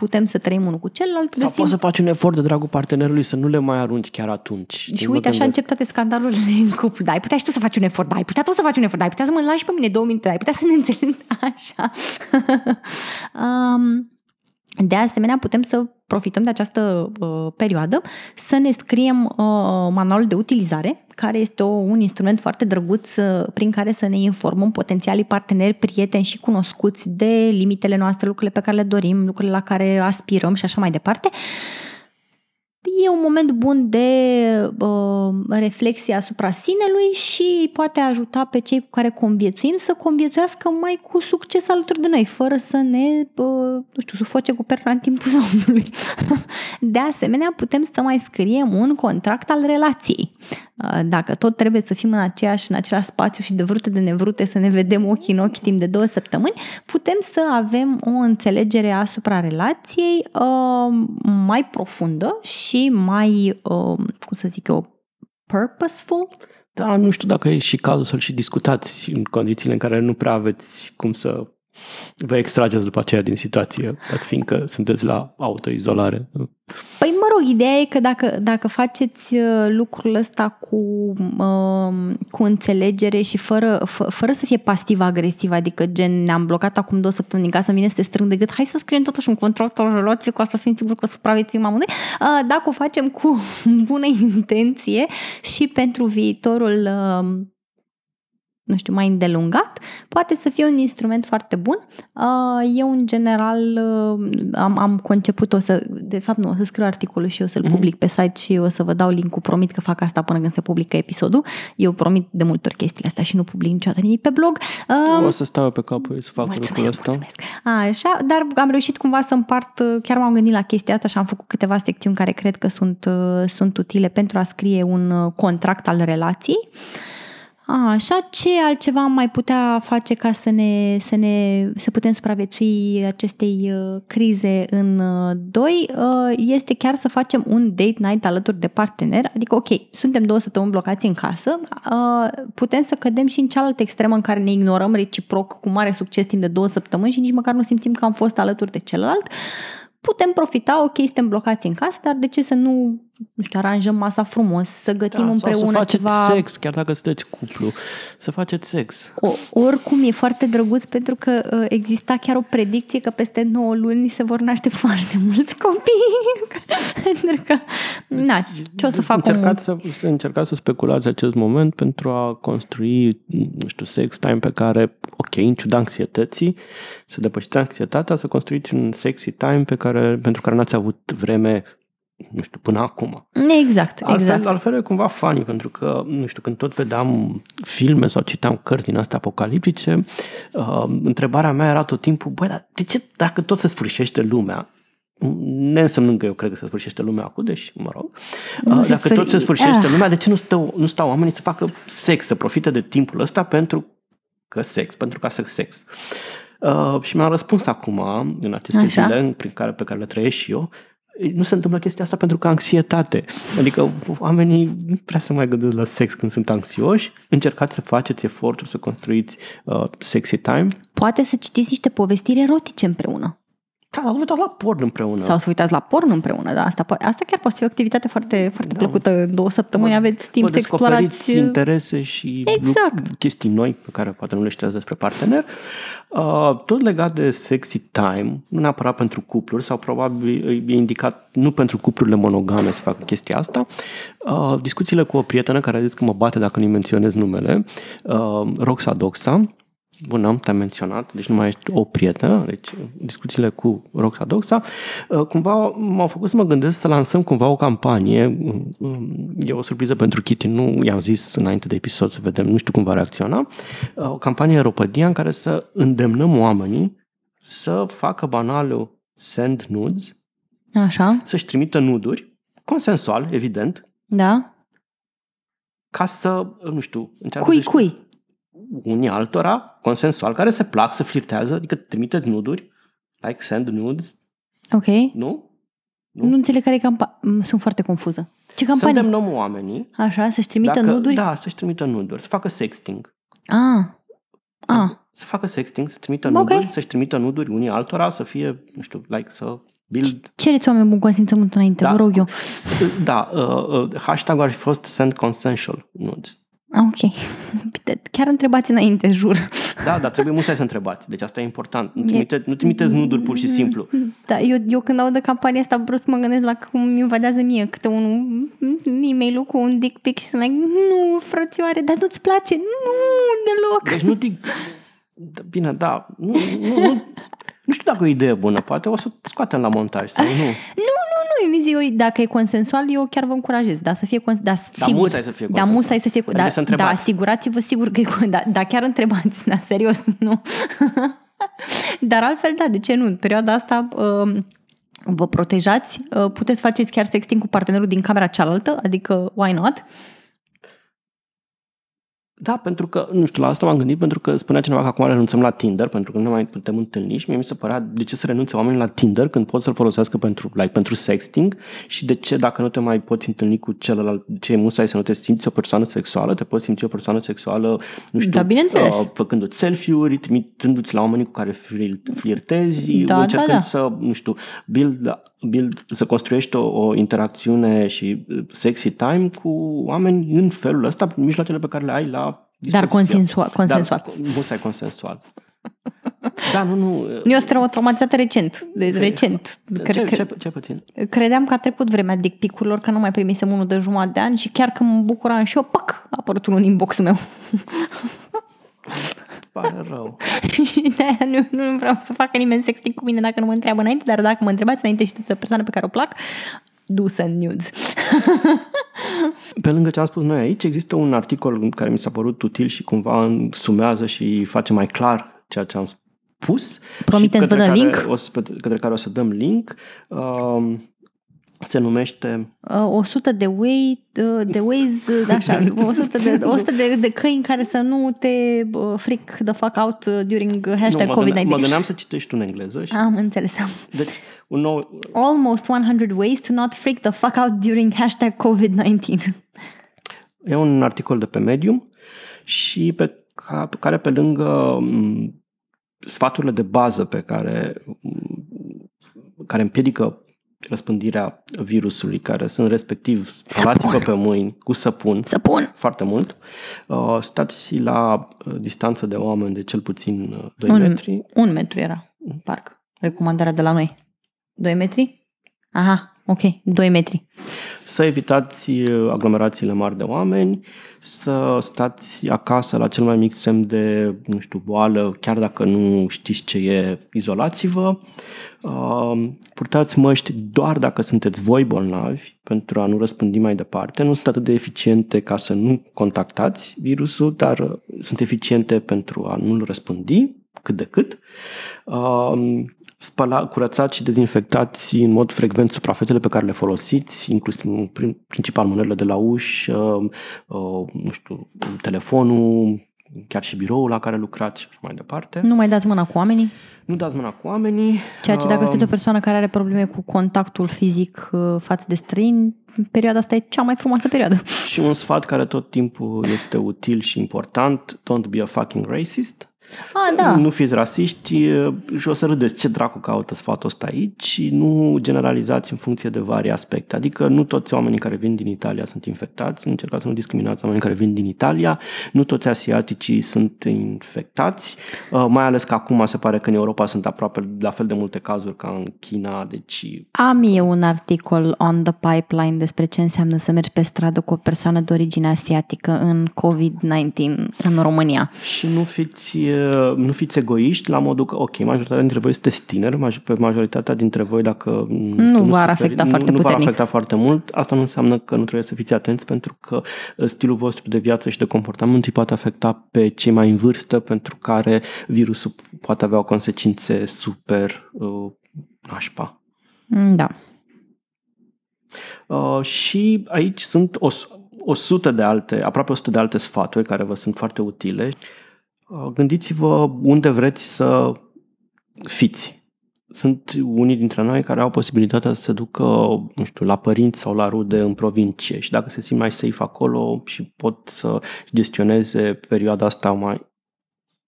putem să trăim unul cu celălalt. Sau poți să faci un efort de dragul partenerului să nu le mai arunci chiar atunci. Și uite, așa încep toate scandalurile în cuplu. Da, ai putea și tu să faci un efort, da, ai putea tu să faci un efort, da, ai putea să mă lași pe mine două minute, da, ai putea să ne înțelegem *laughs* așa. um, de asemenea, putem să profităm de această uh, perioadă să ne scriem uh, manualul de utilizare, care este o, un instrument foarte drăguț uh, prin care să ne informăm potențialii parteneri, prieteni și cunoscuți de limitele noastre, lucrurile pe care le dorim, lucrurile la care aspirăm și așa mai departe. Uh, E un moment bun de uh, reflexie asupra sinelui și poate ajuta pe cei cu care conviețuim să conviețuiască mai cu succes alături de noi, fără să ne, uh, nu știu, sufoce cu perna în timpul *laughs* somnului. de asemenea, putem să mai scriem un contract al relației. Uh, dacă tot trebuie să fim în aceeași, în același spațiu și de vrute de nevrute să ne vedem ochii în ochi timp de două săptămâni, putem să avem o înțelegere asupra relației uh, mai profundă și mai, uh, cum să zic eu, purposeful. Da, nu știu dacă e și cazul să-l și discutați în condițiile în care nu prea aveți cum să vă extrageți după aceea din situație, dat fiindcă sunteți la autoizolare. Păi, mă rog, ideea e că dacă, dacă faceți uh, lucrul ăsta cu, uh, cu înțelegere și fără, fă, fără să fie pasiv-agresiv, adică gen ne-am blocat acum două săptămâni din casă, vine să te strâng de gât, hai să scriem totuși un contract o relație ca să fim siguri că supraviețuim amândoi. Uh, dacă o facem cu *laughs* bună intenție și pentru viitorul uh, nu știu, mai îndelungat, poate să fie un instrument foarte bun. Uh, eu, în general, uh, am, am conceput, o să, de fapt nu, o să scriu articolul și o să-l mm-hmm. public pe site și o să vă dau link-ul, promit că fac asta până când se publică episodul. Eu promit de multe ori chestiile astea și nu public niciodată nimic pe blog. Uh, o să stau pe capul să fac mulțumesc, lucrul ăsta. Mulțumesc. Așa, dar am reușit cumva să împart, chiar m-am gândit la chestia asta și am făcut câteva secțiuni care cred că sunt, sunt utile pentru a scrie un contract al relației. A, așa, ce altceva am mai putea face ca să ne, să ne să putem supraviețui acestei uh, crize în uh, doi? Uh, este chiar să facem un date night alături de partener, adică ok, suntem două săptămâni blocați în casă, uh, putem să cădem și în cealaltă extremă în care ne ignorăm reciproc cu mare succes timp de două săptămâni și nici măcar nu simțim că am fost alături de celălalt. Putem profita, ok, suntem blocați în casă, dar de ce să nu nu știu, aranjăm masa frumos, să gătim da, împreună sau să faceți ceva... sex, chiar dacă sunteți cuplu, să faceți sex. O, oricum e foarte drăguț pentru că uh, exista chiar o predicție că peste 9 luni se vor naște *laughs* foarte mulți copii. *laughs* pentru că, na, ce o să fac încercați să, să încercați să speculați acest moment pentru a construi, nu știu, sex time pe care, ok, în ciuda anxietății, să depășiți anxietatea, să construiți un sexy time pe care, pentru care n-ați avut vreme nu știu, până acum. Exact, altfel, exact. Altfel e cumva funny, pentru că, nu știu, când tot vedeam filme sau citeam cărți din astea apocaliptice, uh, întrebarea mea era tot timpul, băi, dar de ce dacă tot se sfârșește lumea, ne însemnând că eu cred că se sfârșește lumea acum, deci, mă rog, nu uh, dacă sfâr... tot se sfârșește ah. lumea, de ce nu stau, nu stau oamenii să facă sex, să profite de timpul ăsta pentru că sex, pentru ca să sex. Uh, și mi-am răspuns acum, în aceste Așa. zile prin care, pe care le trăiesc și eu, nu se întâmplă chestia asta pentru că anxietate. Adică oamenii nu prea să mai gândesc la sex când sunt anxioși. Încercați să faceți eforturi să construiți uh, sexy time. Poate să citiți niște povestiri erotice împreună. Da, să uitați la porn împreună. Sau să uitați la porn împreună, da. Asta, asta chiar poate fi o activitate foarte, foarte da. plăcută. În două săptămâni vă, aveți timp să explorați... interese și exact. chestii noi pe care poate nu le știați despre partener. Uh, tot legat de sexy time, nu neapărat pentru cupluri, sau probabil e indicat nu pentru cuplurile monogame să facă chestia asta. Uh, discuțiile cu o prietenă care a zis că mă bate dacă nu-i menționez numele, uh, Roxa Doxa, Bună, te-am menționat, deci nu mai ești o prietenă, deci discuțiile cu Roxa Doxa, uh, cumva m-au făcut să mă gândesc să lansăm cumva o campanie, um, e o surpriză pentru Kitty, nu i-am zis înainte de episod să vedem, nu știu cum va reacționa, uh, o campanie Aeropadia în care să îndemnăm oamenii să facă banalul send nudes, Așa. să-și trimită nuduri, consensual, evident, da. ca să, nu știu, încearcă Cui, cui? Unii altora, consensual, care se plac să flirtează, adică trimiteți nuduri, like send nudes. Ok. Nu? Nu, nu înțeleg care e campania. Sunt foarte confuză. Ce campanie? Să îndemnăm oamenii. Așa, să-și trimită dacă, nuduri? Da, să-și trimită nuduri, să facă sexting. Ah. Ah. Să facă sexting, să trimită okay. nuduri, să-și trimită nuduri unii altora, să fie, nu știu, like, să Build... Cereți oameni bun consimțământ înainte, Da. vă rog eu. Da, uh, uh, hashtag ar fi fost send consensual nudes. Ah, Ok. *laughs* Chiar întrebați înainte, jur. Da, dar trebuie musai să întrebați. Deci asta e important. Nu, trimite, nu trimiteți nuduri pur și simplu. Da, eu, eu când aud de campania asta brusc mă gândesc la cum mi invadează mie câte un e-mail cu un dick pic și sunt like, nu, frățioare, dar nu-ți place? Nu, deloc. Deci nu te... Da, Bine, da. Nu, nu, nu, nu știu dacă e o idee bună. Poate o să scoatem la montaj sau nu. *laughs* Nu, nu, nu, mi zic, eu, dacă e consensual, eu chiar vă încurajez, da, să fie cons- da, Dar sigur. musai să fie Da, consensual. musai să fie, Trebuie da, să da, întrebați. asigurați-vă sigur că e, con- da, da, chiar întrebați, *laughs* da, serios, nu. *laughs* Dar altfel, da, de ce nu? În perioada asta um, vă protejați, uh, puteți faceți chiar sexting cu partenerul din camera cealaltă, adică why not? Da, pentru că, nu știu, la asta m-am gândit pentru că spunea cineva că acum renunțăm la Tinder pentru că nu ne mai putem întâlni și mie mi se părea de ce să renunțe oamenii la Tinder când pot să-l folosească pentru, like, pentru sexting și de ce dacă nu te mai poți întâlni cu celălalt, ce e musai să nu te simți o persoană sexuală, te poți simți o persoană sexuală, nu știu, Da, bineînțeles. uh, făcându-ți selfie-uri, trimitându-ți la oamenii cu care flir- flirtezi, Da, da, încercând da. să, nu știu, build, build, să construiești o, o interacțiune și uh, sexy time cu oameni în felul ăsta, prin mijloacele pe care le ai la Dar dispoziție. consensual. consensual. Dar, musai consensual. Da, nu, nu. Eu sunt traumatizată recent, de, recent. Ce, Cred, ce, că, ce, ce puțin? credeam că a trecut vremea dick pic-urilor, că nu mai primisem unul de jumătate de ani și chiar când mă bucuram și eu, pac, a apărut unul în inbox-ul meu. *laughs* Pare rău. și *laughs* de nu, nu vreau să facă nimeni sexting cu mine dacă nu mă întreabă înainte, dar dacă mă întrebați înainte și sunteți o persoană pe care o plac, do send nudes. *laughs* Pe lângă ce am spus noi aici, există un articol care mi s-a părut util și cumva sumează și face mai clar ceea ce am spus. Promiteți și să vă către dăm care link? O să, către care o să dăm link. Um, se numește Uh, 100 de way, uh, de ways, *laughs* uh, așa, 100 de, 100 de, de căi în care să nu te uh, freak the fuck out uh, during hashtag nu, mă, gândeam, mă COVID-19. gândeam să citești tu în engleză. Și, Am înțeles. deci, un nou, Almost 100 ways to not freak the fuck out during hashtag COVID-19. E un articol de pe Medium și pe, ca, pe care pe lângă m, sfaturile de bază pe care, m, care împiedică răspândirea virusului, care sunt respectiv spălați-vă pe mâini cu săpun, Să pun! foarte mult, uh, stați la uh, distanță de oameni de cel puțin uh, 2 Un, metri. un metru era, parc. Recomandarea de la noi. 2 metri? Aha, ok, 2 metri. Să evitați uh, aglomerațiile mari de oameni, să stați acasă la cel mai mic semn de, nu știu, boală, chiar dacă nu știți ce e, izolați-vă. Uh, Purtați măști doar dacă sunteți voi bolnavi pentru a nu răspândi mai departe. Nu sunt atât de eficiente ca să nu contactați virusul, dar uh, sunt eficiente pentru a nu-l răspândi cât de cât. Uh, spăla, curățați și dezinfectați în mod frecvent suprafețele pe care le folosiți, inclusiv prin, principal mânerile de la uși, uh, uh, nu știu, telefonul, chiar și biroul la care lucrați și așa mai departe. Nu mai dați mâna cu oamenii, Nu dați mâna cu oamenii. ceea ce dacă Uh, sunteți o persoană care are probleme cu contactul fizic uh, față de străini, perioada asta e cea mai frumoasă perioadă. Și un sfat care tot timpul este util și important, don't be a fucking racist. Ah, da. Nu fiți rasiști și o să râdeți ce dracu caută sfatul ăsta aici și nu generalizați în funcție de vari aspecte. Adică nu toți oamenii care vin din Italia sunt infectați, încercați să nu discriminați oamenii care vin din Italia, nu toți asiaticii sunt infectați, uh, mai ales că acum se pare că în Europa sunt aproape la fel de multe cazuri ca în China, deci Am eu un articol on the pipeline despre ce înseamnă să mergi pe stradă cu o persoană de origine asiatică în COVID-19 în România. Și nu fiți, uh, nu fiți egoiști la modul că, ok, majoritatea dintre voi sunteți tineri, maj- pe majoritatea dintre voi, dacă nu, știu, v-ar suferi- afecta nu, foarte nu v-ar puternic. afecta foarte mult, asta nu înseamnă că nu trebuie să fiți atenți pentru că uh, stilul vostru de viață și de comportament îi poate afecta pe cei mai în vârstă pentru care virusul poate avea consecințe super uh, nașpa. Mm, Da. Uh, și aici sunt o, o sută de alte, aproape 100 de alte sfaturi care vă sunt foarte utile. Uh, gândiți-vă unde vreți să fiți. Sunt unii dintre noi care au posibilitatea să se ducă, nu știu, la părinți sau la rude în provincie și dacă se simt mai safe acolo și pot să gestioneze perioada asta mai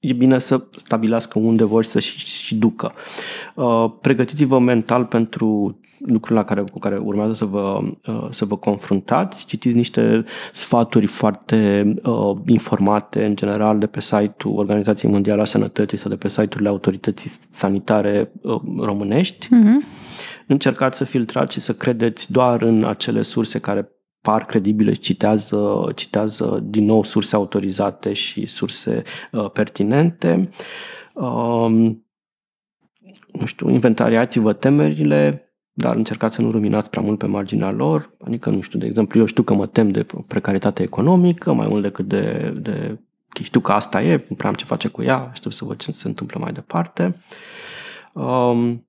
e bine să stabilească unde vor să și, și ducă. Uh, pregătiți-vă mental pentru lucrurile la care, cu care urmează să vă, uh, să vă confruntați. Citiți niște sfaturi foarte uh, informate, în general, de pe site-ul Organizației Mondiale a Sănătății sau de pe site-urile autorității sanitare uh, românești. Mm-hmm. Încercați să filtrați și să credeți doar în acele surse care par credibile, citează, citează din nou surse autorizate și surse uh, pertinente. Uh, nu știu, inventariați-vă temerile, dar încercați să nu ruminați prea mult pe marginea lor. Adică, nu știu, de exemplu, eu știu că mă tem de precaritate economică mai mult decât de, de știu că asta e, nu prea am ce face cu ea, știu să văd ce se întâmplă mai departe. Um,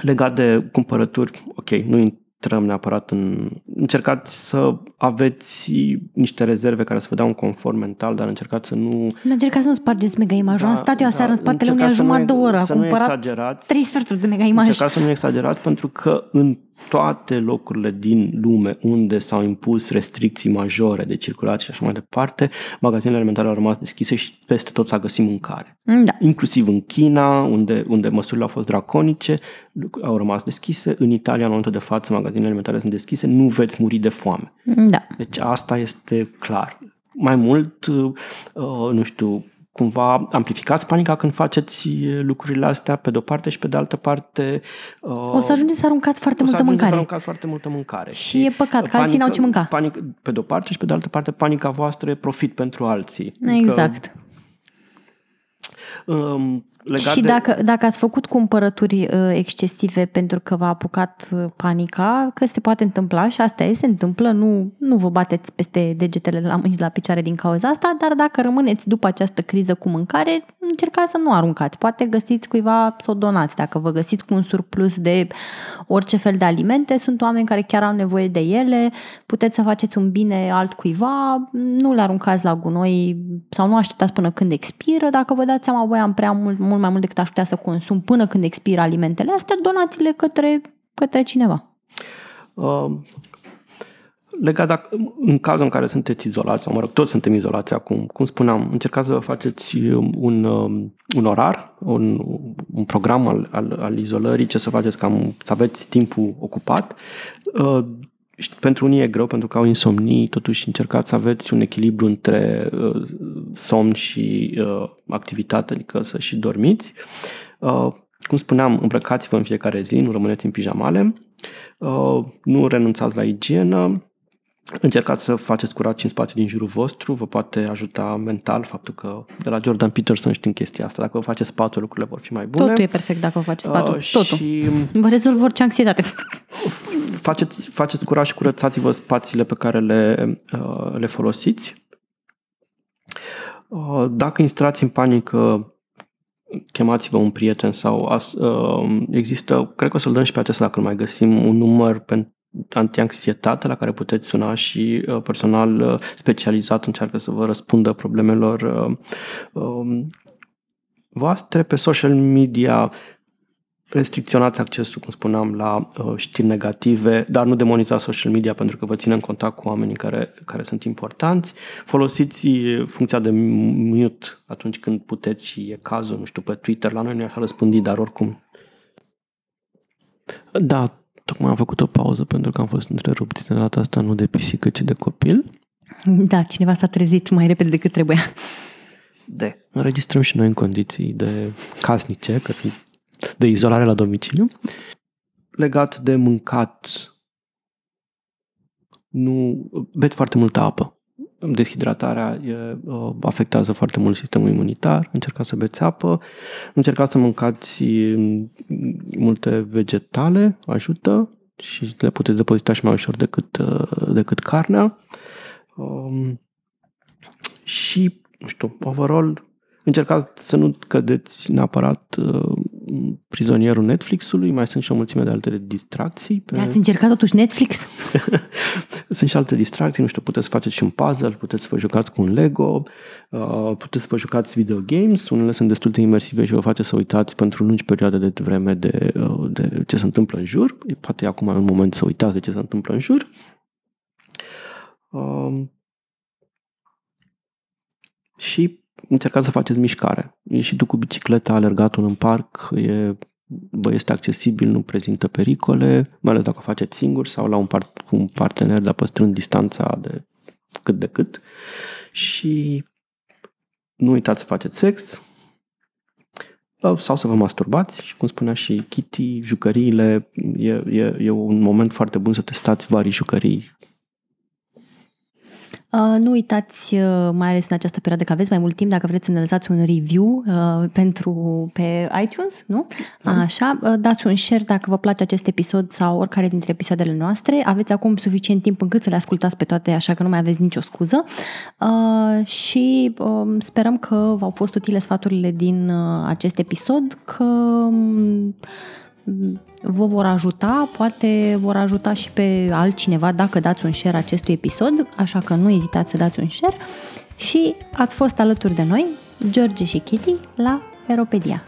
legat de cumpărături, ok, nu intrăm neapărat în... Încercați să aveți niște rezerve care să vă dea un confort mental, dar încercați să nu... Încercați să nu spargeți mega imajul. Da, am stat eu aseară da, în spatele unei jumătate de oră. Să nu exagerați. Trei sferturi de mega imaj. Încercați să nu exagerați pentru că în toate locurile din lume unde s-au impus restricții majore de circulație și așa mai departe, magazinele alimentare au rămas deschise și peste tot s-a găsit mâncare. Da. Inclusiv în China, unde, unde măsurile au fost draconice, au rămas deschise. În Italia, în momentul de față, magazinele alimentare sunt deschise, nu veți muri de foame. Da. Deci asta este clar. Mai mult, uh, nu știu, cumva amplificați panica când faceți lucrurile astea pe de-o parte și pe de altă parte... Uh, o să ajungeți să aruncați foarte multă mâncare. să aruncați foarte multă mâncare. Și, e păcat că alții n-au ce mânca. Panic, pe de-o parte și pe de altă parte panica voastră e profit pentru alții. Exact. Că, um, legat și de... dacă, dacă ați făcut cumpărături uh, excesive pentru că v-a apucat uh, panica, că se poate întâmpla și asta e, se întâmplă, nu, nu vă bateți peste degetele la mâini la picioare din cauza asta, dar dacă rămâneți după această criză cu mâncare, încercați să nu aruncați. Poate găsiți cuiva să o donați. Dacă vă găsiți cu un surplus de orice fel de alimente, sunt oameni care chiar au nevoie de ele, puteți să faceți un bine altcuiva, nu le aruncați la gunoi sau nu așteptați până când expiră. Dacă vă dați seama, voi am prea mult, mult mai mult decât aș putea să consum până când expiră alimentele astea, donați-le către, către cineva. Uh, legat dacă, în cazul în care sunteți izolați, sau mă rog, toți suntem izolați acum, cum spuneam, încercați să faceți un, um, un orar, un, un program al, al, al izolării, ce să faceți cam să aveți timpul ocupat. Uh, pentru unii e greu pentru că au insomnii, totuși încercați să aveți un echilibru între uh, somn și uh, activitate, adică să și dormiți. Uh, cum spuneam, îmbrăcați-vă în fiecare zi, nu rămâneți în pijamale, uh, nu renunțați la igienă, Încercați să faceți curat în spațiu din jurul vostru, vă poate ajuta mental faptul că de la Jordan Peterson știm chestia asta. Dacă vă faceți spațiul, lucrurile vor fi mai bune. Totul e perfect dacă vă faceți spațiul. Uh, Totul. Și vă rezolvă orice anxietate. Faceți, faceți curat și curățați-vă spațiile pe care le, uh, le folosiți. Uh, dacă instrați în panică, chemați-vă un prieten sau as, uh, există, cred că o să-l dăm și pe acesta dacă nu mai găsim, un număr pentru antianxietate la care puteți suna și uh, personal uh, specializat încearcă să vă răspundă problemelor uh, um, voastre. Pe social media restricționați accesul, cum spuneam, la știri negative, dar nu demonizați social media pentru că vă ține în contact cu oamenii care, care sunt importanți. Folosiți funcția de mute atunci când puteți și e cazul, nu știu, pe Twitter. La noi nu e așa răspândit, dar oricum da, Tocmai am făcut o pauză pentru că am fost întrerupți de data asta nu de pisică, ci de copil. Da, cineva s-a trezit mai repede decât trebuia. De. Înregistrăm și noi în condiții de casnice, că sunt de izolare la domiciliu. Legat de mâncat, nu beți foarte multă apă deshidratarea e, uh, afectează foarte mult sistemul imunitar, încercați să beți apă, încercați să mâncați mm, multe vegetale, ajută și le puteți depozita și mai ușor decât, uh, decât carnea. Um, și, nu știu, overall, încercați să nu cădeți neapărat uh, prizonierul Netflixului, mai sunt și o mulțime de alte distracții. Pe... Ați încercat totuși Netflix? *laughs* sunt și alte distracții, nu știu, puteți face și un puzzle, puteți să vă jucați cu un Lego, uh, puteți să vă jucați video games, unele sunt destul de imersive și vă face să uitați pentru lungi perioade de vreme de, uh, de ce se întâmplă în jur. Poate acum e un moment să uitați de ce se întâmplă în jur. Uh, și încercați să faceți mișcare. Ieși tu cu bicicleta, alergatul în parc, e, bă, este accesibil, nu prezintă pericole, mai ales dacă o faceți singur sau la un part, cu un partener, dar păstrând distanța de cât de cât. Și nu uitați să faceți sex, sau să vă masturbați și cum spunea și Kitty, jucăriile, e, e, e un moment foarte bun să testați varii jucării Uh, nu uitați, uh, mai ales în această perioadă, că aveți mai mult timp, dacă vreți să ne lăsați un review uh, pentru pe iTunes, nu? Da. Așa, uh, dați un share dacă vă place acest episod sau oricare dintre episoadele noastre. Aveți acum suficient timp încât să le ascultați pe toate, așa că nu mai aveți nicio scuză. Uh, și uh, sperăm că v-au fost utile sfaturile din uh, acest episod, că uh, vă vor ajuta, poate vor ajuta și pe altcineva dacă dați un share acestui episod, așa că nu ezitați să dați un share și ați fost alături de noi, George și Kitty, la Aeropedia.